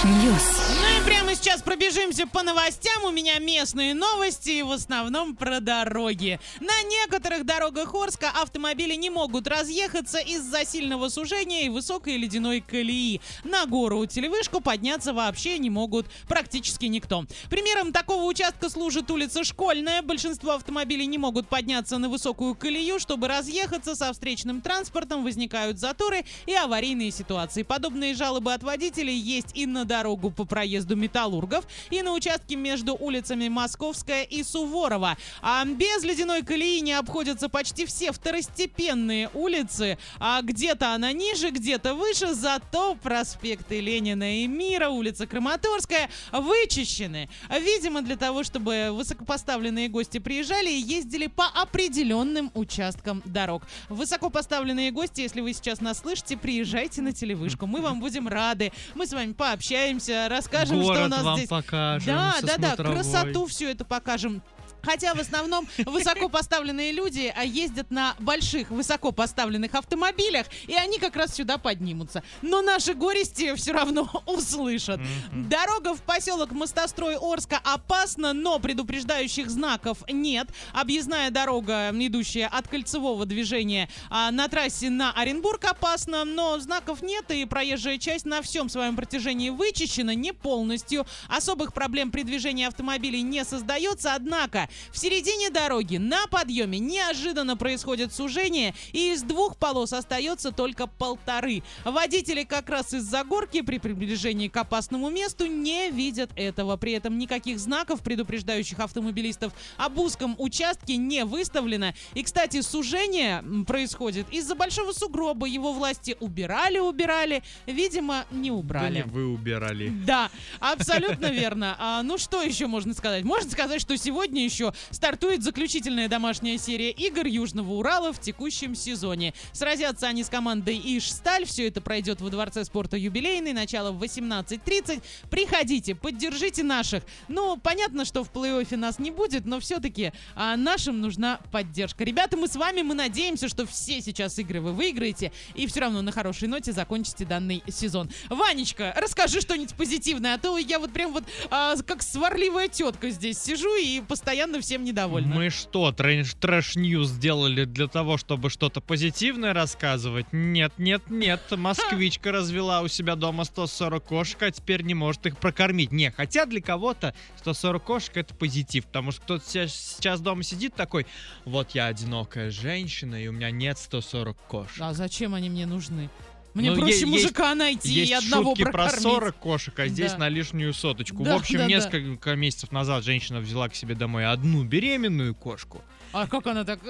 И прямо сейчас пробежимся по новостям. У меня местные новости, в основном про дороги. На некоторых дорогах Орска автомобили не могут разъехаться из-за сильного сужения и высокой ледяной колеи. На гору Телевышку подняться вообще не могут практически никто. Примером такого участка служит улица Школьная. Большинство автомобилей не могут подняться на высокую колею, чтобы разъехаться со встречным транспортом, возникают заторы и аварийные ситуации. Подобные жалобы от водителей есть и на дорогу по проезду Металлургов, и на участке между улицами Московская и Суворова. А без ледяной колеи не обходятся почти все второстепенные улицы, а где-то она ниже, где-то выше, зато проспекты Ленина и Мира, улица Краматорская вычищены. Видимо, для того, чтобы высокопоставленные гости приезжали и ездили по определенным участкам дорог. Высокопоставленные гости, если вы сейчас нас слышите, приезжайте на телевышку. Мы вам будем рады. Мы с вами пообщаемся, расскажем, что у нас вам здесь. покажем. Да, да, да, красоту все это покажем. Хотя в основном высоко поставленные люди а, ездят на больших высоко поставленных автомобилях, и они как раз сюда поднимутся. Но наши горести все равно услышат. Дорога в поселок Мостострой Орска опасна, но предупреждающих знаков нет. Объездная дорога, идущая от кольцевого движения а, на трассе на Оренбург опасна, но знаков нет, и проезжая часть на всем своем протяжении вычищена не полностью. Особых проблем при движении автомобилей не создается, однако в середине дороги на подъеме неожиданно происходит сужение, и из двух полос остается только полторы. Водители как раз из-за горки при приближении к опасному месту не видят этого. При этом никаких знаков, предупреждающих автомобилистов об узком участке, не выставлено. И, кстати, сужение происходит из-за большого сугроба. Его власти убирали-убирали, видимо, не Да убрали. не вы убирали. Да, абсолютно верно. А, ну что еще можно сказать? Можно сказать, что сегодня еще стартует заключительная домашняя серия игр Южного Урала в текущем сезоне. Сразятся они с командой Иш-Сталь. Все это пройдет во Дворце спорта юбилейный. Начало в 18.30. Приходите, поддержите наших. Ну, понятно, что в плей-оффе нас не будет, но все-таки нашим нужна поддержка. Ребята, мы с вами, мы надеемся, что все сейчас игры вы выиграете и все равно на хорошей ноте закончите данный сезон. Ванечка, расскажи что-нибудь позитивное, а то я вот прям вот а, как сварливая тетка здесь сижу и постоянно всем недовольна. Мы что, trash- trash-news сделали для того, чтобы что-то позитивное рассказывать? Нет, нет, нет. Москвичка развела у себя дома 140 кошек, а теперь не может их прокормить. Не, хотя для кого-то 140 кошек это позитив, потому что кто-то сейчас дома сидит такой, вот я одинокая женщина, и у меня нет 140 кошек. А зачем они мне нужны? Мне Ну, проще мужика найти и Есть одного шутки про прокормить. 40 кошек, а здесь Да. на лишнюю соточку. Да, В общем, да, да. несколько месяцев назад женщина взяла к себе домой одну беременную кошку. А как она так?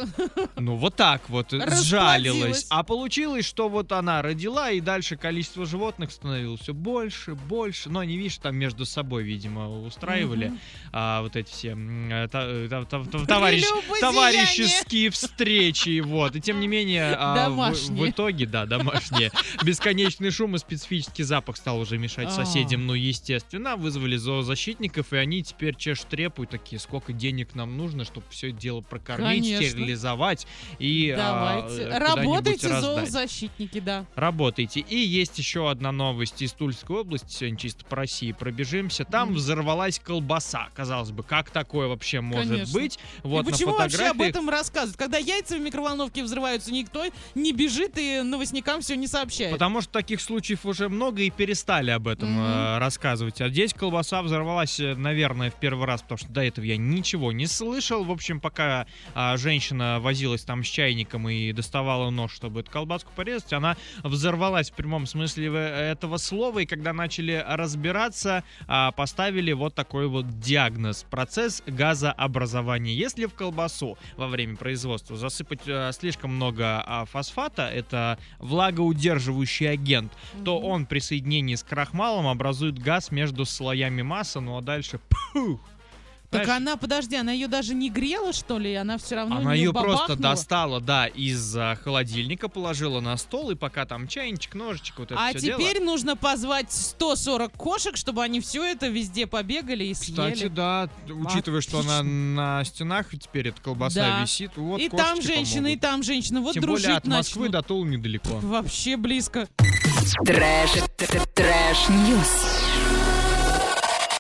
Ну, вот так вот, Расплодилась. сжалилась. А получилось, что вот она родила, и дальше количество животных становилось все больше, больше. Но они, видишь, там между собой, видимо, устраивали а, вот эти все э, та- э, та- та- та- товарищ- Прелюбодеяние. товарищеские встречи. Вот. И тем не менее, а, в- итоге, да, домашние. Бесконечный шум и специфический запах стал уже мешать А. соседям. Ну, естественно, вызвали зоозащитников, и они теперь чешут трепу и такие, сколько денег нам нужно, чтобы все дело прокормить, Конечно. стерилизовать и а, Давайте. э, Работайте, раздать. зоозащитники, да. Работайте. И есть еще одна новость из Тульской области. Сегодня чисто по России пробежимся. Там Мгм. взорвалась колбаса. Казалось бы, как такое вообще может Конечно. быть? Вот и почему вообще об фотографиях этом рассказывают? Когда яйца в микроволновке взрываются, никто не бежит и новостникам все не сообщает. Потому что таких случаев уже много и перестали об этом э, рассказывать. А здесь колбаса взорвалась, э, наверное, в первый раз, потому что до этого я ничего не слышал. В общем, пока а, женщина возилась там с чайником и доставала нож, чтобы эту колбаску порезать, она взорвалась в прямом смысле этого слова. И когда начали разбираться, а, поставили вот такой вот диагноз. Процесс газообразования. Если в колбасу во время производства засыпать э, слишком много а, фосфата, это влагоудерживающий агент, то Мгм. он при соединении с крахмалом образует газ между слоями массы, ну а дальше пух. Так Знаешь, она, подожди, она ее даже не грела, что ли? Она все равно она ее просто достала, да, из а, холодильника, положила на стол, и пока там чайничек, ножичек, вот это А всё теперь дело. нужно позвать 140 кошек, чтобы они все это везде побегали и съели. Кстати, да, учитывая, что она на стенах теперь эта колбаса Да. висит, вот и там кошечки женщина, и помогут. там женщина. Вот Тем дружить более от Москвы начнут. до Тула недалеко. Вообще близко. Трэш, трэш, ньюс.